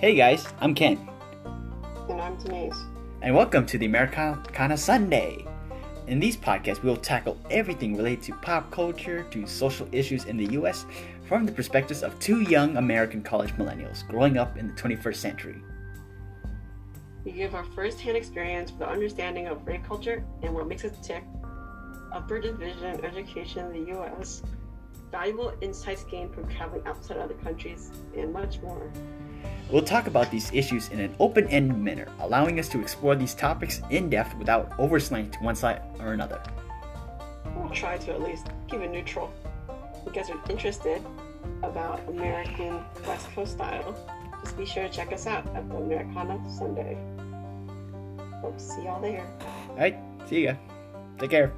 Hey guys, I'm Ken, And I'm Denise. and welcome to the Americana Sundai. In these podcasts, we will tackle everything related to pop culture to social issues in the US from the perspectives of two young American college millennials growing up in the 21st century. We give our first hand experience with the understanding of rape culture and what makes it tick, upper division education in the US, valuable insights gained from traveling outside other countries, and much more. We'll talk about these issues in an open ended manner, allowing us to explore these topics in depth without overslanting to one side or another. We'll try to at least keep it neutral. If you guys are interested about American West Coast style, just be sure to check us out at the Americana Sundai. Hope to see y'all there. Alright, see ya. Take care.